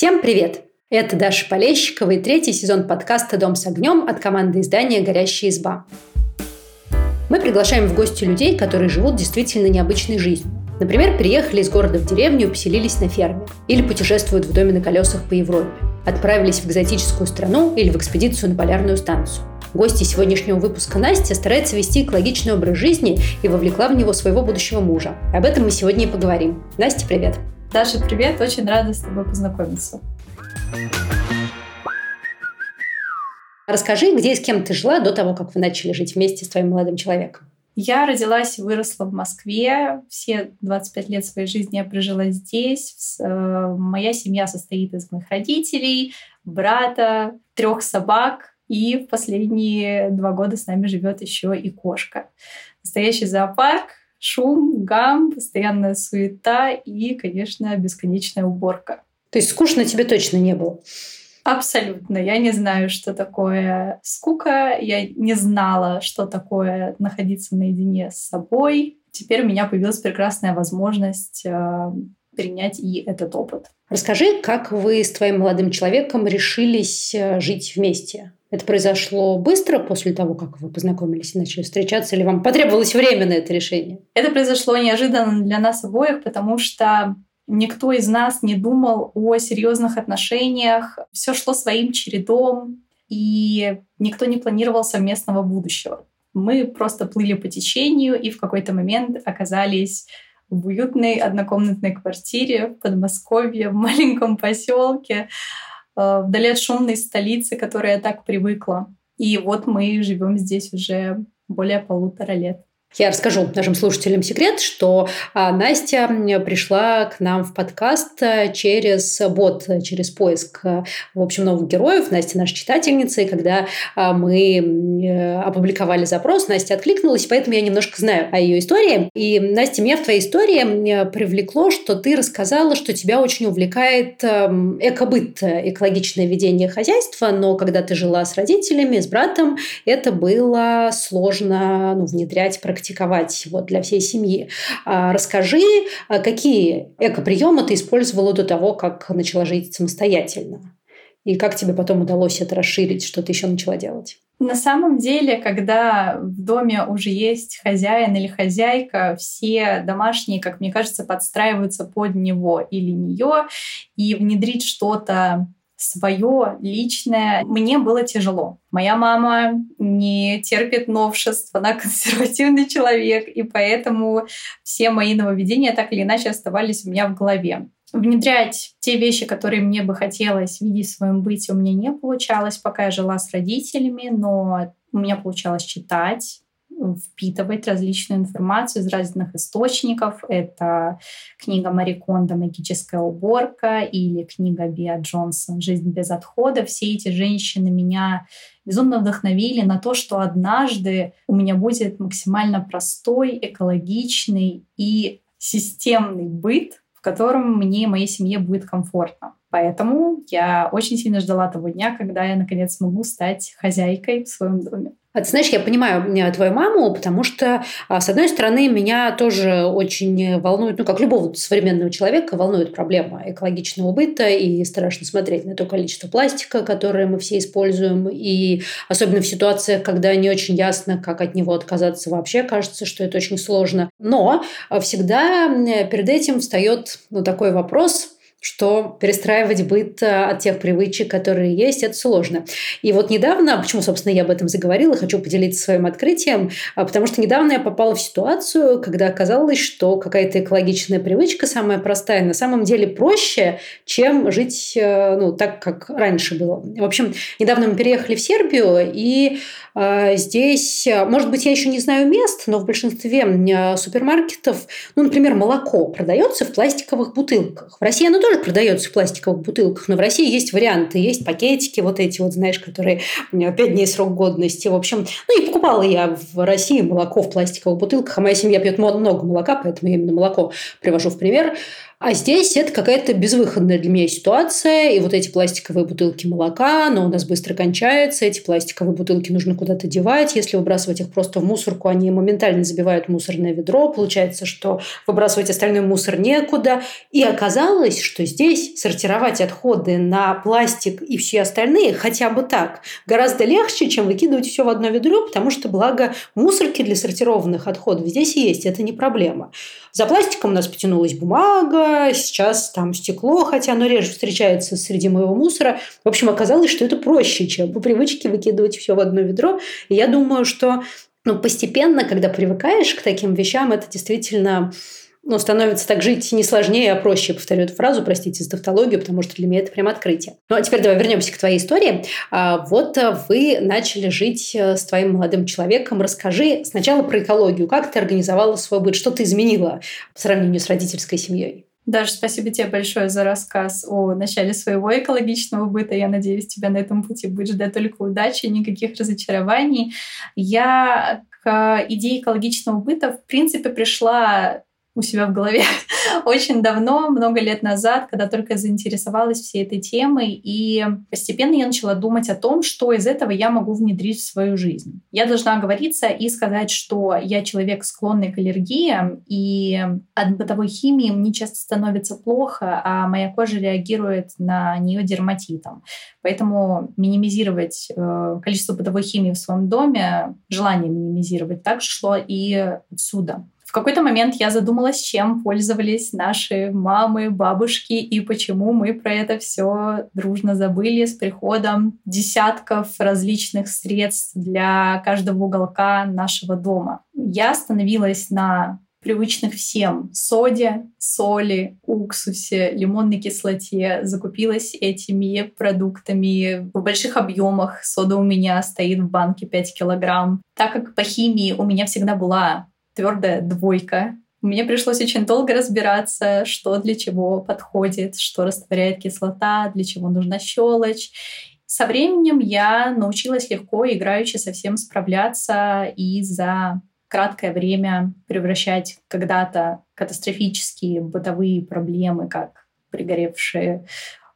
Всем привет! Это Даша Полещикова и третий сезон подкаста «Дом с огнем» от команды издания «Горящая изба». Мы приглашаем в гости людей, которые живут действительно необычной жизнью. Например, переехали из города в деревню и поселились на ферме. Или путешествуют в доме на колесах по Европе. Отправились в экзотическую страну или в экспедицию на полярную станцию. Гости сегодняшнего выпуска Настя старается вести экологичный образ жизни и вовлекла в него своего будущего мужа. Об этом мы сегодня и поговорим. Настя, привет! Даша, привет! Очень рада с тобой познакомиться. Расскажи, где и с кем ты жила до того, как вы начали жить вместе с твоим молодым человеком? Я родилась и выросла в Москве. Все 25 лет своей жизни я прожила здесь. Э, моя семья состоит из моих родителей, брата, трех собак. И в последние два года с нами живет еще и кошка. Настоящий зоопарк, шум, гам, постоянная суета и, конечно, бесконечная уборка. То есть скучно тебе точно не было? Абсолютно. Я не знаю, что такое скука. Я не знала, что такое находиться наедине с собой. Теперь у меня появилась прекрасная возможность э, принять и этот опыт. Расскажи, как вы с твоим молодым человеком решились э, жить вместе? Это произошло быстро после того, как вы познакомились и начали встречаться, или вам потребовалось время на это решение? Это произошло неожиданно для нас обоих, потому что Никто из нас не думал о серьезных отношениях. Все шло своим чередом, и никто не планировал совместного будущего. Мы просто плыли по течению и в какой-то момент оказались в уютной однокомнатной квартире в Подмосковье, в маленьком поселке, вдали от шумной столицы, которой я так привыкла. И вот мы живем здесь уже более полутора лет. Я расскажу нашим слушателям секрет, что а, Настя пришла к нам в подкаст э, через бот, через поиск, э, в общем, новых героев. Настя наша читательница, и когда а, мы э, опубликовали запрос, Настя откликнулась, поэтому я немножко знаю о ее истории. И, Настя, меня в твоей истории привлекло, что ты рассказала, что тебя очень увлекает экобыт, экологичное ведение хозяйства, но когда ты жила с родителями, с братом, это было сложно ну, внедрять практически практиковать вот, для всей семьи. А, расскажи, а какие экоприемы ты использовала до того, как начала жить самостоятельно? И как тебе потом удалось это расширить, что ты еще начала делать? На самом деле, когда в доме уже есть хозяин или хозяйка, все домашние, как мне кажется, подстраиваются под него или нее, и внедрить что-то свое личное мне было тяжело. Моя мама не терпит новшеств, она консервативный человек, и поэтому все мои нововведения так или иначе оставались у меня в голове. Внедрять те вещи, которые мне бы хотелось видеть в своем быте, у меня не получалось, пока я жила с родителями, но у меня получалось читать, впитывать различную информацию из разных источников. Это книга Мари Кондо «Магическая уборка» или книга Биа Джонсон «Жизнь без отхода». Все эти женщины меня безумно вдохновили на то, что однажды у меня будет максимально простой, экологичный и системный быт, в котором мне и моей семье будет комфортно. Поэтому я очень сильно ждала того дня, когда я наконец смогу стать хозяйкой в своем доме. А ты знаешь, я понимаю твою маму, потому что, а, с одной стороны, меня тоже очень волнует, ну, как любого современного человека, волнует проблема экологичного быта, и страшно смотреть на то количество пластика, которое мы все используем, и особенно в ситуациях, когда не очень ясно, как от него отказаться вообще, кажется, что это очень сложно. Но всегда перед этим встает ну, такой вопрос – что перестраивать быт э, от тех привычек, которые есть, это сложно. И вот недавно, почему, собственно, я об этом заговорила, хочу поделиться своим открытием, а, потому что недавно я попала в ситуацию, когда оказалось, что какая-то экологичная привычка, самая простая, на самом деле проще, чем жить э, ну, так, как раньше было. В общем, недавно мы переехали в Сербию, и здесь, может быть, я еще не знаю мест, но в большинстве супермаркетов, ну, например, молоко продается в пластиковых бутылках. В России оно тоже тоже продается в пластиковых бутылках, но в России есть варианты, есть пакетики вот эти вот, знаешь, которые 5 дней срок годности. В общем, ну и покупала я в России молоко в пластиковых бутылках, а моя семья пьет много молока, поэтому я именно молоко привожу в пример. А здесь это какая-то безвыходная для меня ситуация. И вот эти пластиковые бутылки молока, но у нас быстро кончается. Эти пластиковые бутылки нужно куда-то девать. Если выбрасывать их просто в мусорку, они моментально забивают мусорное ведро. Получается, что выбрасывать остальной мусор некуда. И оказалось, что здесь сортировать отходы на пластик и все остальные хотя бы так гораздо легче, чем выкидывать все в одно ведро, потому что, благо, мусорки для сортированных отходов здесь есть, это не проблема. За пластиком у нас потянулась бумага, сейчас там стекло, хотя оно реже встречается среди моего мусора. В общем, оказалось, что это проще, чем по привычке выкидывать все в одно ведро. И я думаю, что ну, постепенно, когда привыкаешь к таким вещам, это действительно ну, становится так жить не сложнее, а проще. Повторю эту фразу, простите за тавтологию, потому что для меня это прям открытие. Ну, а теперь давай вернемся к твоей истории. А, вот э, вы начали жить э, с твоим молодым человеком. Расскажи сначала про экологию. Как ты организовала свой быт? Что ты изменила по сравнению с родительской семьей? Даже спасибо тебе большое за рассказ о начале своего экологичного быта. Я надеюсь, тебя на этом пути будет ждать только удачи, никаких разочарований. Я к идее экологичного быта, в принципе, пришла у себя в голове очень давно, много лет назад, когда только заинтересовалась всей этой темой, и постепенно я начала думать о том, что из этого я могу внедрить в свою жизнь. Я должна оговориться и сказать, что я человек, склонный к аллергиям, и от бытовой химии мне часто становится плохо, а моя кожа реагирует на нее дерматитом. Поэтому минимизировать э, количество бытовой химии в своем доме, желание минимизировать, также шло и отсюда. В какой-то момент я задумалась, чем пользовались наши мамы, бабушки и почему мы про это все дружно забыли с приходом десятков различных средств для каждого уголка нашего дома. Я остановилась на привычных всем соде, соли, уксусе, лимонной кислоте. Закупилась этими продуктами в больших объемах. Сода у меня стоит в банке 5 килограмм. Так как по химии у меня всегда была твердая двойка. Мне пришлось очень долго разбираться, что для чего подходит, что растворяет кислота, для чего нужна щелочь. Со временем я научилась легко, играючи совсем справляться и за краткое время превращать когда-то катастрофические бытовые проблемы, как пригоревшие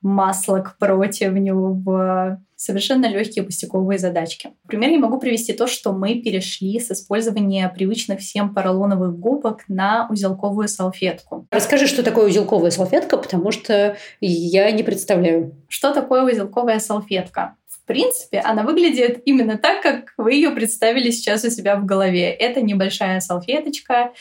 масло к противню в совершенно легкие пустяковые задачки. Например, я могу привести то, что мы перешли с использования привычных всем поролоновых губок на узелковую салфетку. Расскажи, что такое узелковая салфетка, потому что я не представляю. Что такое узелковая салфетка? В принципе, она выглядит именно так, как вы ее представили сейчас у себя в голове. Это небольшая салфеточка,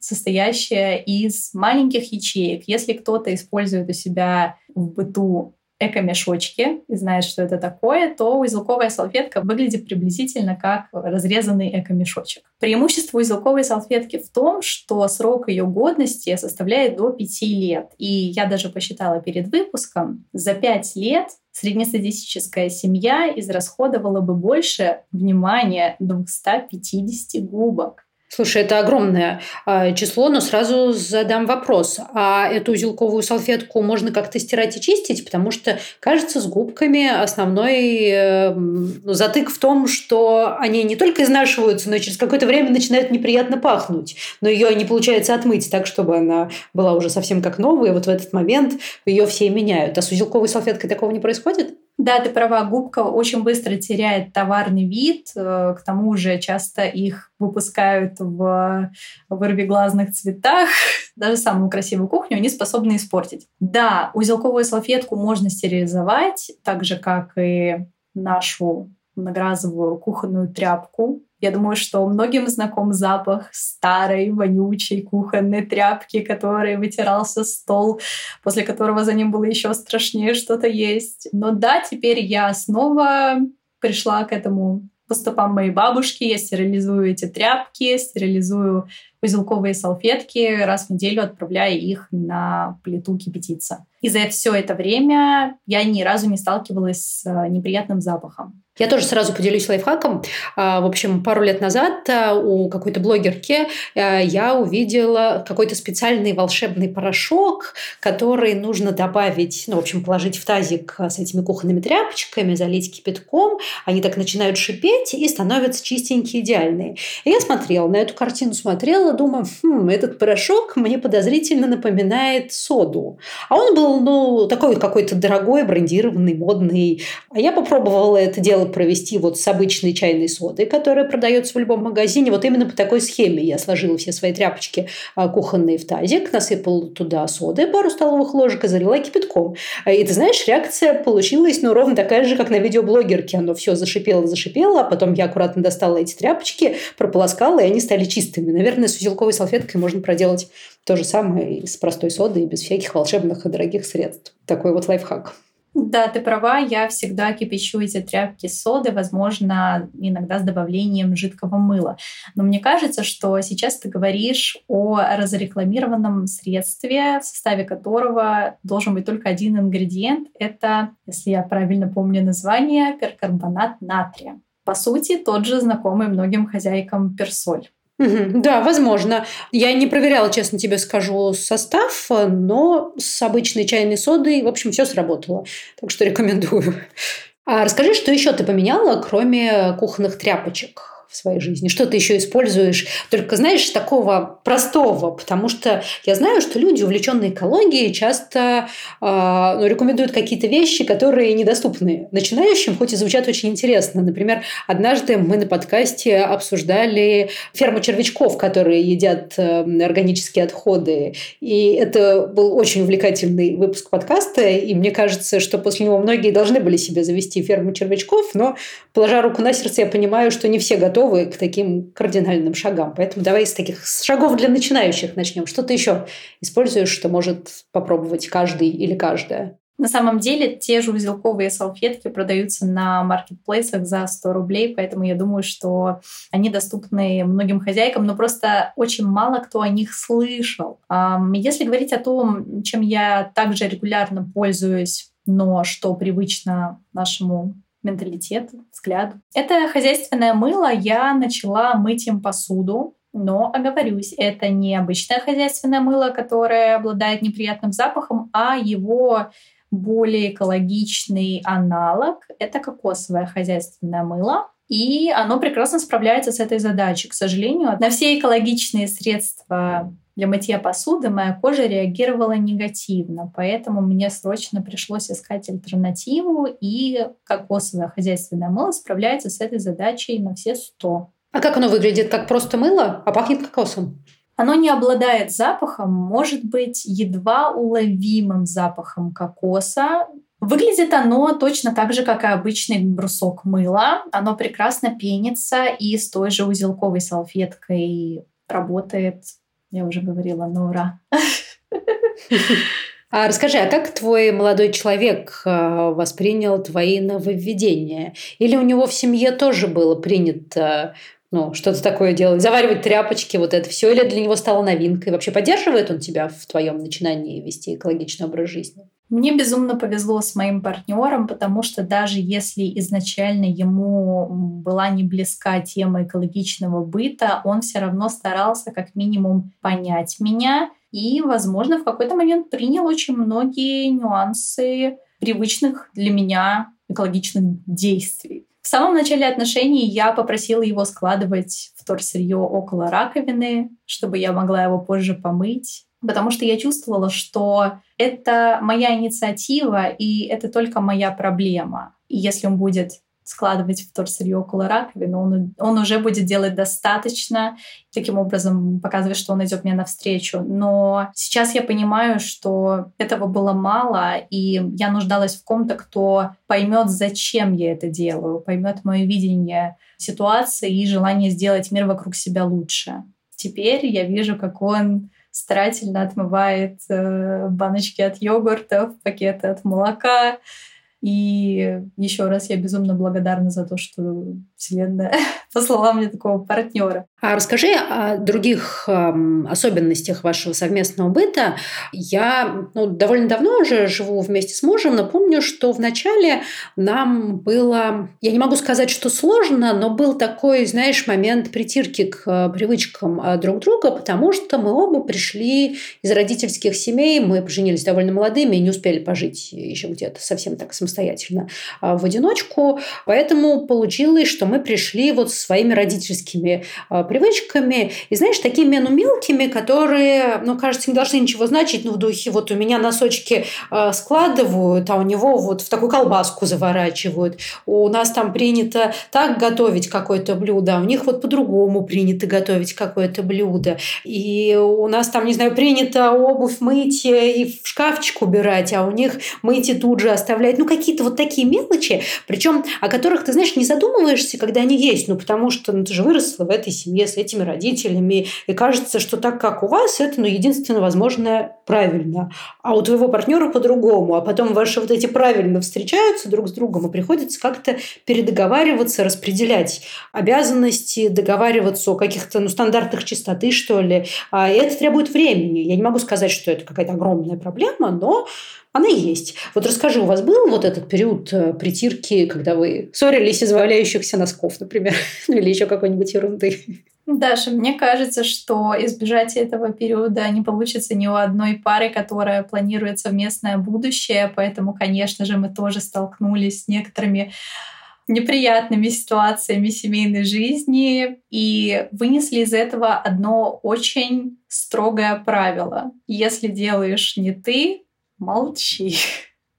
состоящая из маленьких ячеек. Если кто-то использует у себя в быту эко-мешочки и знает, что это такое, то узелковая салфетка выглядит приблизительно как разрезанный эко-мешочек. Преимущество узелковой салфетки в том, что срок ее годности составляет до 5 лет. И я даже посчитала перед выпуском, за 5 лет среднестатистическая семья израсходовала бы больше, внимания 250 губок. Слушай, это огромное а, число, но сразу задам вопрос. А эту узелковую салфетку можно как-то стирать и чистить? Потому что, кажется, с губками основной э, затык в том, что они не только изнашиваются, но через какое-то время начинают неприятно пахнуть. Но ее не получается отмыть так, чтобы она была уже совсем как новая. Вот в этот момент ее все меняют. А с узелковой салфеткой такого не происходит? Да, ты права, губка очень быстро теряет товарный вид. Э, к тому же часто их выпускают в вырвиглазных цветах. Даже самую красивую кухню они способны испортить. Да, узелковую салфетку можно стерилизовать, так же, как и нашу многоразовую кухонную тряпку. Я думаю, что многим знаком запах старой, вонючей кухонной тряпки, которой вытирался стол, после которого за ним было еще страшнее что-то есть. Но да, теперь я снова пришла к этому по стопам моей бабушки. Я стерилизую эти тряпки, стерилизую узелковые салфетки, раз в неделю отправляя их на плиту кипятиться. И за все это время я ни разу не сталкивалась с э, неприятным запахом. Я тоже сразу поделюсь лайфхаком. А, в общем, пару лет назад а, у какой-то блогерки а, я увидела какой-то специальный волшебный порошок, который нужно добавить, ну, в общем, положить в тазик с этими кухонными тряпочками, залить кипятком. Они так начинают шипеть и становятся чистенькие, идеальные. И я смотрела на эту картину, смотрела, думаю, хм, этот порошок мне подозрительно напоминает соду. А он был, ну, такой какой-то дорогой, брендированный, модный. А я попробовала это дело провести вот с обычной чайной содой, которая продается в любом магазине. Вот именно по такой схеме я сложила все свои тряпочки а, кухонные в тазик, насыпала туда соды, пару столовых ложек и залила кипятком. И ты знаешь, реакция получилась, ну, ровно такая же, как на видеоблогерке. Оно все зашипело, зашипело, а потом я аккуратно достала эти тряпочки, прополоскала, и они стали чистыми. Наверное, с узелковой салфеткой можно проделать то же самое и с простой содой, без всяких волшебных и дорогих средств. Такой вот лайфхак. Да, ты права, я всегда кипячу эти тряпки соды, возможно, иногда с добавлением жидкого мыла. Но мне кажется, что сейчас ты говоришь о разрекламированном средстве, в составе которого должен быть только один ингредиент. Это, если я правильно помню название, перкарбонат натрия. По сути, тот же знакомый многим хозяйкам персоль. Да, возможно. Я не проверяла, честно тебе скажу, состав, но с обычной чайной содой, в общем, все сработало. Так что рекомендую. А расскажи, что еще ты поменяла, кроме кухонных тряпочек? В своей жизни? Что ты еще используешь? Только, знаешь, такого простого, потому что я знаю, что люди, увлеченные экологией, часто э, ну, рекомендуют какие-то вещи, которые недоступны начинающим, хоть и звучат очень интересно. Например, однажды мы на подкасте обсуждали ферму червячков, которые едят э, органические отходы. И это был очень увлекательный выпуск подкаста, и мне кажется, что после него многие должны были себе завести ферму червячков, но, положа руку на сердце, я понимаю, что не все готовы готовы к таким кардинальным шагам. Поэтому давай с таких шагов для начинающих начнем. Что ты еще используешь, что может попробовать каждый или каждая? На самом деле, те же узелковые салфетки продаются на маркетплейсах за 100 рублей, поэтому я думаю, что они доступны многим хозяйкам, но просто очень мало кто о них слышал. Если говорить о том, чем я также регулярно пользуюсь, но что привычно нашему менталитету, взгляду. Это хозяйственное мыло я начала мыть им посуду, но, оговорюсь, это не обычное хозяйственное мыло, которое обладает неприятным запахом, а его более экологичный аналог — это кокосовое хозяйственное мыло. И оно прекрасно справляется с этой задачей. К сожалению, на все экологичные средства для мытья посуды моя кожа реагировала негативно, поэтому мне срочно пришлось искать альтернативу, и кокосовое хозяйственное мыло справляется с этой задачей на все сто. А как оно выглядит? Как просто мыло, а пахнет кокосом? Оно не обладает запахом, может быть едва уловимым запахом кокоса. Выглядит оно точно так же, как и обычный брусок мыла. Оно прекрасно пенится и с той же узелковой салфеткой работает я уже говорила, но ура. А расскажи, а как твой молодой человек э, воспринял твои нововведения? Или у него в семье тоже было принято ну, что-то такое делать, заваривать тряпочки, вот это все, или для него стало новинкой? Вообще поддерживает он тебя в твоем начинании вести экологичный образ жизни? Мне безумно повезло с моим партнером, потому что даже если изначально ему была не близка тема экологичного быта, он все равно старался как минимум понять меня и, возможно, в какой-то момент принял очень многие нюансы привычных для меня экологичных действий. В самом начале отношений я попросила его складывать вторсырье около раковины, чтобы я могла его позже помыть потому что я чувствовала, что это моя инициатива, и это только моя проблема. И если он будет складывать вторсырье около раковины, он, он уже будет делать достаточно, таким образом показывая, что он идет мне навстречу. Но сейчас я понимаю, что этого было мало, и я нуждалась в ком-то, кто поймет, зачем я это делаю, поймет мое видение ситуации и желание сделать мир вокруг себя лучше. Теперь я вижу, как он старательно отмывает э, баночки от йогуртов, пакеты от молока. И еще раз я безумно благодарна за то, что Вселенная послала мне такого партнера. А расскажи о других э, особенностях вашего совместного быта. Я ну, довольно давно уже живу вместе с мужем, но помню, что вначале нам было, я не могу сказать, что сложно, но был такой, знаешь, момент притирки к э, привычкам э, друг друга, потому что мы оба пришли из родительских семей, мы поженились довольно молодыми и не успели пожить еще где-то совсем так самостоятельно э, в одиночку. Поэтому получилось, что мы пришли вот своими родительскими привычками, и, знаешь, такими, ну, мелкими, которые, ну, кажется, не должны ничего значить, ну, в духе, вот у меня носочки э, складывают, а у него вот в такую колбаску заворачивают. У нас там принято так готовить какое-то блюдо, а у них вот по-другому принято готовить какое-то блюдо. И у нас там, не знаю, принято обувь мыть и в шкафчик убирать, а у них мыть и тут же оставлять. Ну, какие-то вот такие мелочи, причем о которых, ты знаешь, не задумываешься, когда они есть, ну, потому что ну, ты же выросла в этой семье с этими родителями, и кажется, что так, как у вас, это, ну, единственно возможное правильно. А у твоего партнера по-другому. А потом ваши вот эти правильно встречаются друг с другом, и приходится как-то передоговариваться, распределять обязанности, договариваться о каких-то ну, стандартах чистоты, что ли. А это требует времени. Я не могу сказать, что это какая-то огромная проблема, но она есть. Вот расскажи, у вас был вот этот период э, притирки, когда вы ссорились из валяющихся носков, например, ну или еще какой-нибудь ерунды? Даша, мне кажется, что избежать этого периода не получится ни у одной пары, которая планирует совместное будущее, поэтому, конечно же, мы тоже столкнулись с некоторыми неприятными ситуациями семейной жизни и вынесли из этого одно очень строгое правило. Если делаешь не ты, молчи.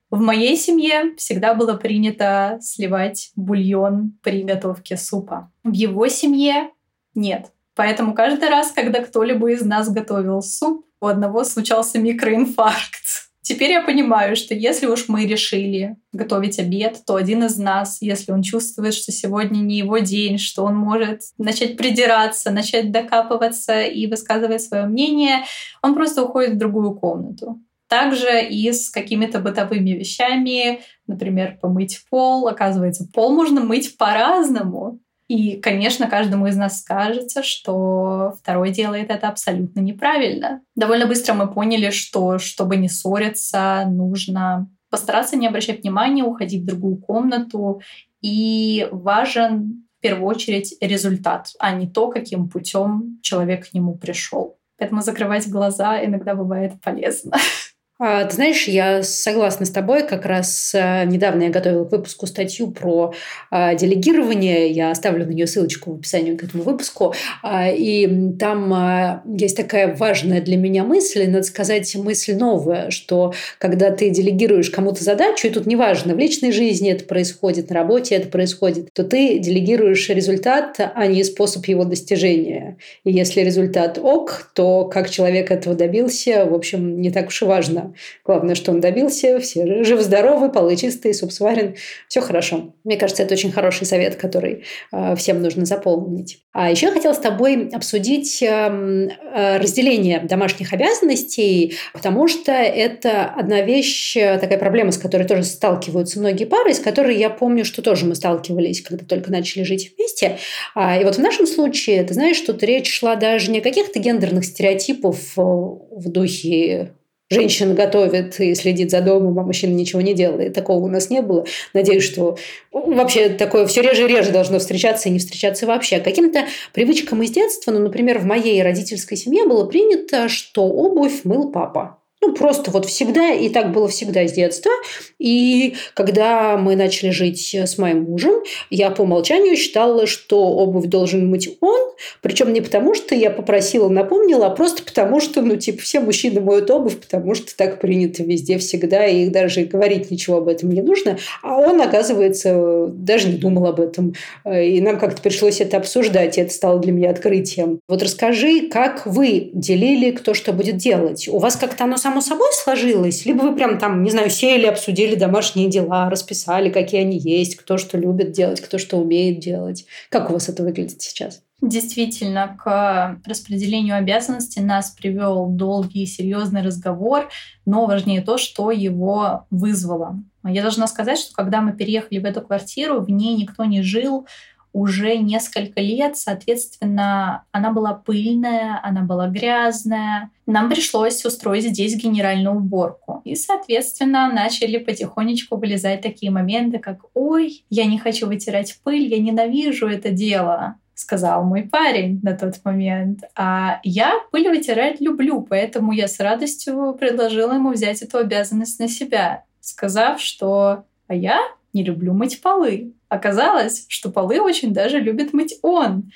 В моей семье всегда было принято сливать бульон при готовке супа. В его семье нет. Поэтому каждый раз, когда кто-либо из нас готовил суп, у одного случался микроинфаркт. Теперь я понимаю, что если уж мы решили готовить обед, то один из нас, если он чувствует, что сегодня не его день, что он может начать придираться, начать докапываться и высказывать свое мнение, он просто уходит в другую комнату. Также и с какими-то бытовыми вещами, например, помыть пол. Оказывается, пол можно мыть по-разному. И, конечно, каждому из нас скажется, что второй делает это абсолютно неправильно. Довольно быстро мы поняли, что чтобы не ссориться, нужно постараться не обращать внимания, уходить в другую комнату. И важен в первую очередь результат, а не то, каким путем человек к нему пришел. Поэтому закрывать глаза иногда бывает полезно. А, ты знаешь, я согласна с тобой. Как раз а, недавно я готовила к выпуску статью про а, делегирование. Я оставлю на нее ссылочку в описании к этому выпуску. И там есть такая важная для меня мысль, надо сказать, мысль новая, что когда ты делегируешь кому-то задачу, и тут неважно, в личной жизни это происходит, на работе это происходит, то ты делегируешь результат, а не способ его достижения. И если результат ок, то как человек этого добился, в общем, не так уж и важно. Главное, что он добился, все живы-здоровы, полы чистые, суп сварен, все хорошо. Мне кажется, это очень хороший совет, который э, всем нужно заполнить. А еще я хотела с тобой обсудить эм, э, разделение домашних обязанностей, потому что это одна вещь, э, такая проблема, с которой тоже сталкиваются многие пары, с которой я помню, что тоже мы сталкивались, когда только начали жить вместе. А, и вот в нашем случае, ты знаешь, тут речь шла даже не о каких-то гендерных стереотипов в духе женщина готовит и следит за домом, а мужчина ничего не делает. Такого у нас не было. Надеюсь, что вообще такое все реже и реже должно встречаться и не встречаться вообще. Каким-то привычкам из детства, ну, например, в моей родительской семье было принято, что обувь мыл папа. Ну, просто вот всегда, и так было всегда с детства. И когда мы начали жить с моим мужем, я по умолчанию считала, что обувь должен мыть он, причем не потому, что я попросила, напомнила, а просто потому, что, ну, типа, все мужчины моют обувь, потому что так принято везде всегда, и даже говорить ничего об этом не нужно. А он, оказывается, даже не думал об этом. И нам как-то пришлось это обсуждать, и это стало для меня открытием. Вот расскажи, как вы делили, кто что будет делать? У вас как-то оно само собой сложилось? Либо вы прям там, не знаю, сели, обсудили домашние дела, расписали, какие они есть, кто что любит делать, кто что умеет делать? Как у вас это выглядит сейчас? Действительно, к распределению обязанностей нас привел долгий и серьезный разговор, но важнее то, что его вызвало. Я должна сказать, что когда мы переехали в эту квартиру, в ней никто не жил, уже несколько лет, соответственно, она была пыльная, она была грязная. Нам пришлось устроить здесь генеральную уборку. И, соответственно, начали потихонечку вылезать такие моменты, как «Ой, я не хочу вытирать пыль, я ненавижу это дело» сказал мой парень на тот момент. А я пыль вытирать люблю, поэтому я с радостью предложила ему взять эту обязанность на себя, сказав, что «а я не люблю мыть полы». Оказалось, что полы очень даже любит мыть он.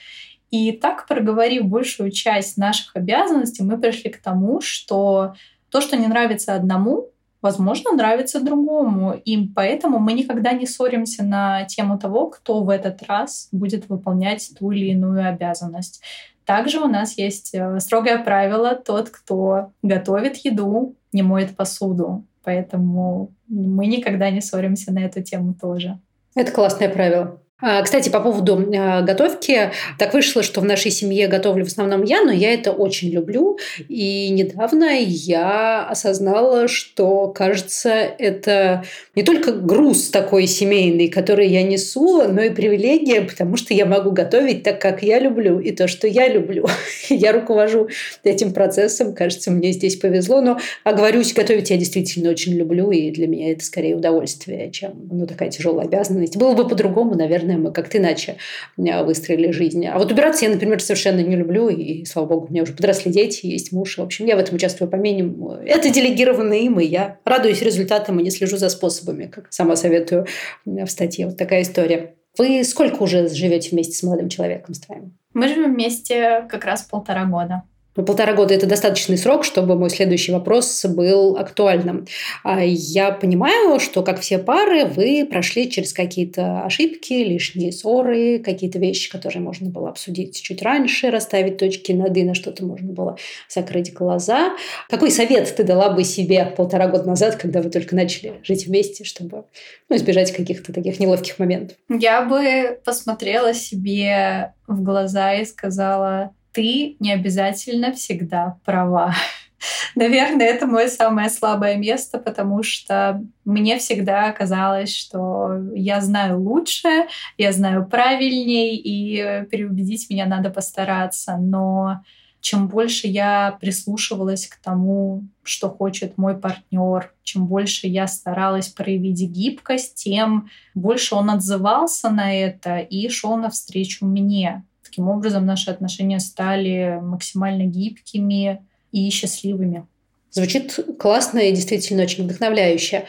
И так, проговорив большую часть наших обязанностей, мы пришли к тому, что то, что не нравится одному, возможно, нравится другому. И поэтому мы никогда не ссоримся на тему того, кто в этот раз будет выполнять ту или иную обязанность. Также у нас есть э, строгое правило, тот, кто готовит еду, не моет посуду. Поэтому мы никогда не ссоримся на эту тему тоже. Это классное правило. А, кстати, по поводу а, готовки. Так вышло, что в нашей семье готовлю в основном я, но я это очень люблю. И недавно я осознала, что, кажется, это не только груз такой семейный, который я несу, но и привилегия, потому что я могу готовить так, как я люблю, и то, что я люблю. Я руковожу этим процессом. Кажется, мне здесь повезло. Но, оговорюсь, готовить я действительно очень люблю, и для меня это скорее удовольствие, чем ну, такая тяжелая обязанность. Было бы по-другому, наверное, мы как-то иначе э, выстроили жизнь. А вот убираться я, например, совершенно не люблю, и, слава богу, у меня уже подросли дети, есть муж. В общем, я в этом участвую по минимуму. Это делегировано им, и я радуюсь результатам и не слежу за способами, как сама советую в статье. Вот такая история. Вы сколько уже живете вместе с молодым человеком, с твоим? Мы живем вместе как раз полтора года. Ну, полтора года – это достаточный срок, чтобы мой следующий вопрос был актуальным. А я понимаю, что, как все пары, вы прошли через какие-то ошибки, лишние ссоры, какие-то вещи, которые можно было обсудить чуть раньше, расставить точки над «и», на что-то можно было закрыть глаза. Какой совет ты дала бы себе полтора года назад, когда вы только начали жить вместе, чтобы ну, избежать каких-то таких неловких моментов? Я бы посмотрела себе в глаза и сказала – ты не обязательно всегда права. Наверное, это мое самое слабое место, потому что мне всегда казалось, что я знаю лучше, я знаю правильней, и переубедить меня надо постараться. Но чем больше я прислушивалась к тому, что хочет мой партнер, чем больше я старалась проявить гибкость, тем больше он отзывался на это и шел навстречу мне. Таким образом, наши отношения стали максимально гибкими и счастливыми. Звучит классно и действительно очень вдохновляюще.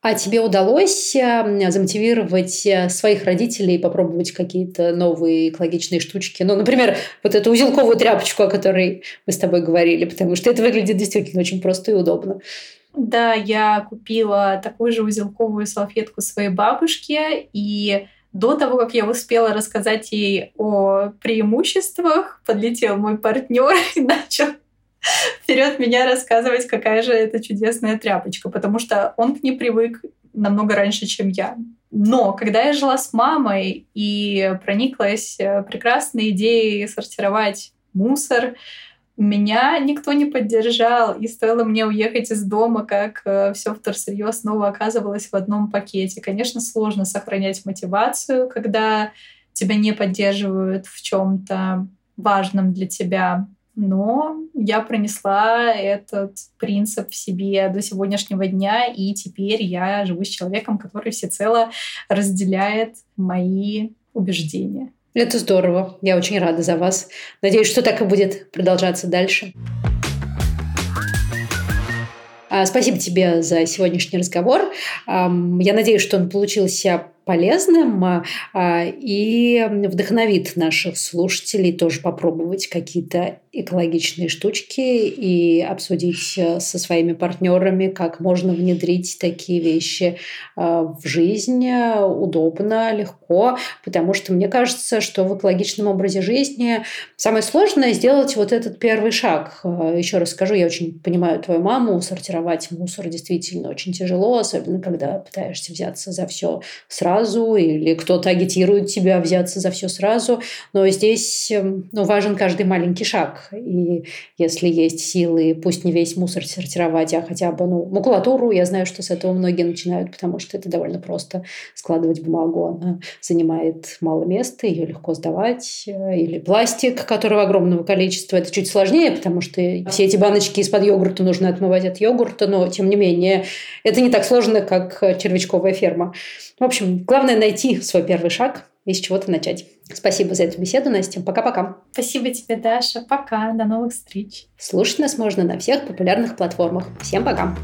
А тебе удалось э, замотивировать э, своих родителей попробовать какие-то новые экологичные штучки? Ну, например, вот эту узелковую тряпочку, о которой мы с тобой говорили, потому что это выглядит действительно очень просто и удобно. Да, я купила такую же узелковую салфетку своей бабушке, и до того, как я успела рассказать ей о преимуществах, подлетел мой партнер и начал вперед меня рассказывать, какая же это чудесная тряпочка, потому что он к ней привык намного раньше, чем я. Но когда я жила с мамой и прониклась э, прекрасной идеей сортировать мусор, меня никто не поддержал, и стоило мне уехать из дома, как э, все вторсырье снова оказывалось в одном пакете. Конечно, сложно сохранять мотивацию, когда тебя не поддерживают в чем-то важном для тебя. Но я пронесла этот принцип в себе до сегодняшнего дня, и теперь я живу с человеком, который всецело разделяет мои убеждения. Это здорово. Я очень рада за вас. Надеюсь, что так и будет продолжаться дальше. А, спасибо тебе за сегодняшний разговор. Я надеюсь, что он получился полезным а, а, и вдохновит наших слушателей тоже попробовать какие-то экологичные штучки и обсудить э, со своими партнерами, как можно внедрить такие вещи э, в жизнь удобно, легко, потому что мне кажется, что в экологичном образе жизни самое сложное сделать вот этот первый шаг. Э, Еще раз скажу, я очень понимаю твою маму, сортировать мусор действительно очень тяжело, особенно когда пытаешься взяться за все сразу, или кто-то агитирует тебя взяться за все сразу, но здесь эм, ну, важен каждый маленький шаг и если есть силы, пусть не весь мусор сортировать, а хотя бы ну, макулатуру, я знаю, что с этого многие начинают, потому что это довольно просто складывать бумагу. Она занимает мало места, ее легко сдавать. Или пластик, которого огромного количества. Это чуть сложнее, потому что все эти баночки из-под йогурта нужно отмывать от йогурта, но тем не менее это не так сложно, как червячковая ферма. В общем, главное найти свой первый шаг и с чего-то начать. Спасибо за эту беседу, Настя. Пока-пока. Спасибо тебе, Даша. Пока. До новых встреч. Слушать нас можно на всех популярных платформах. Всем пока.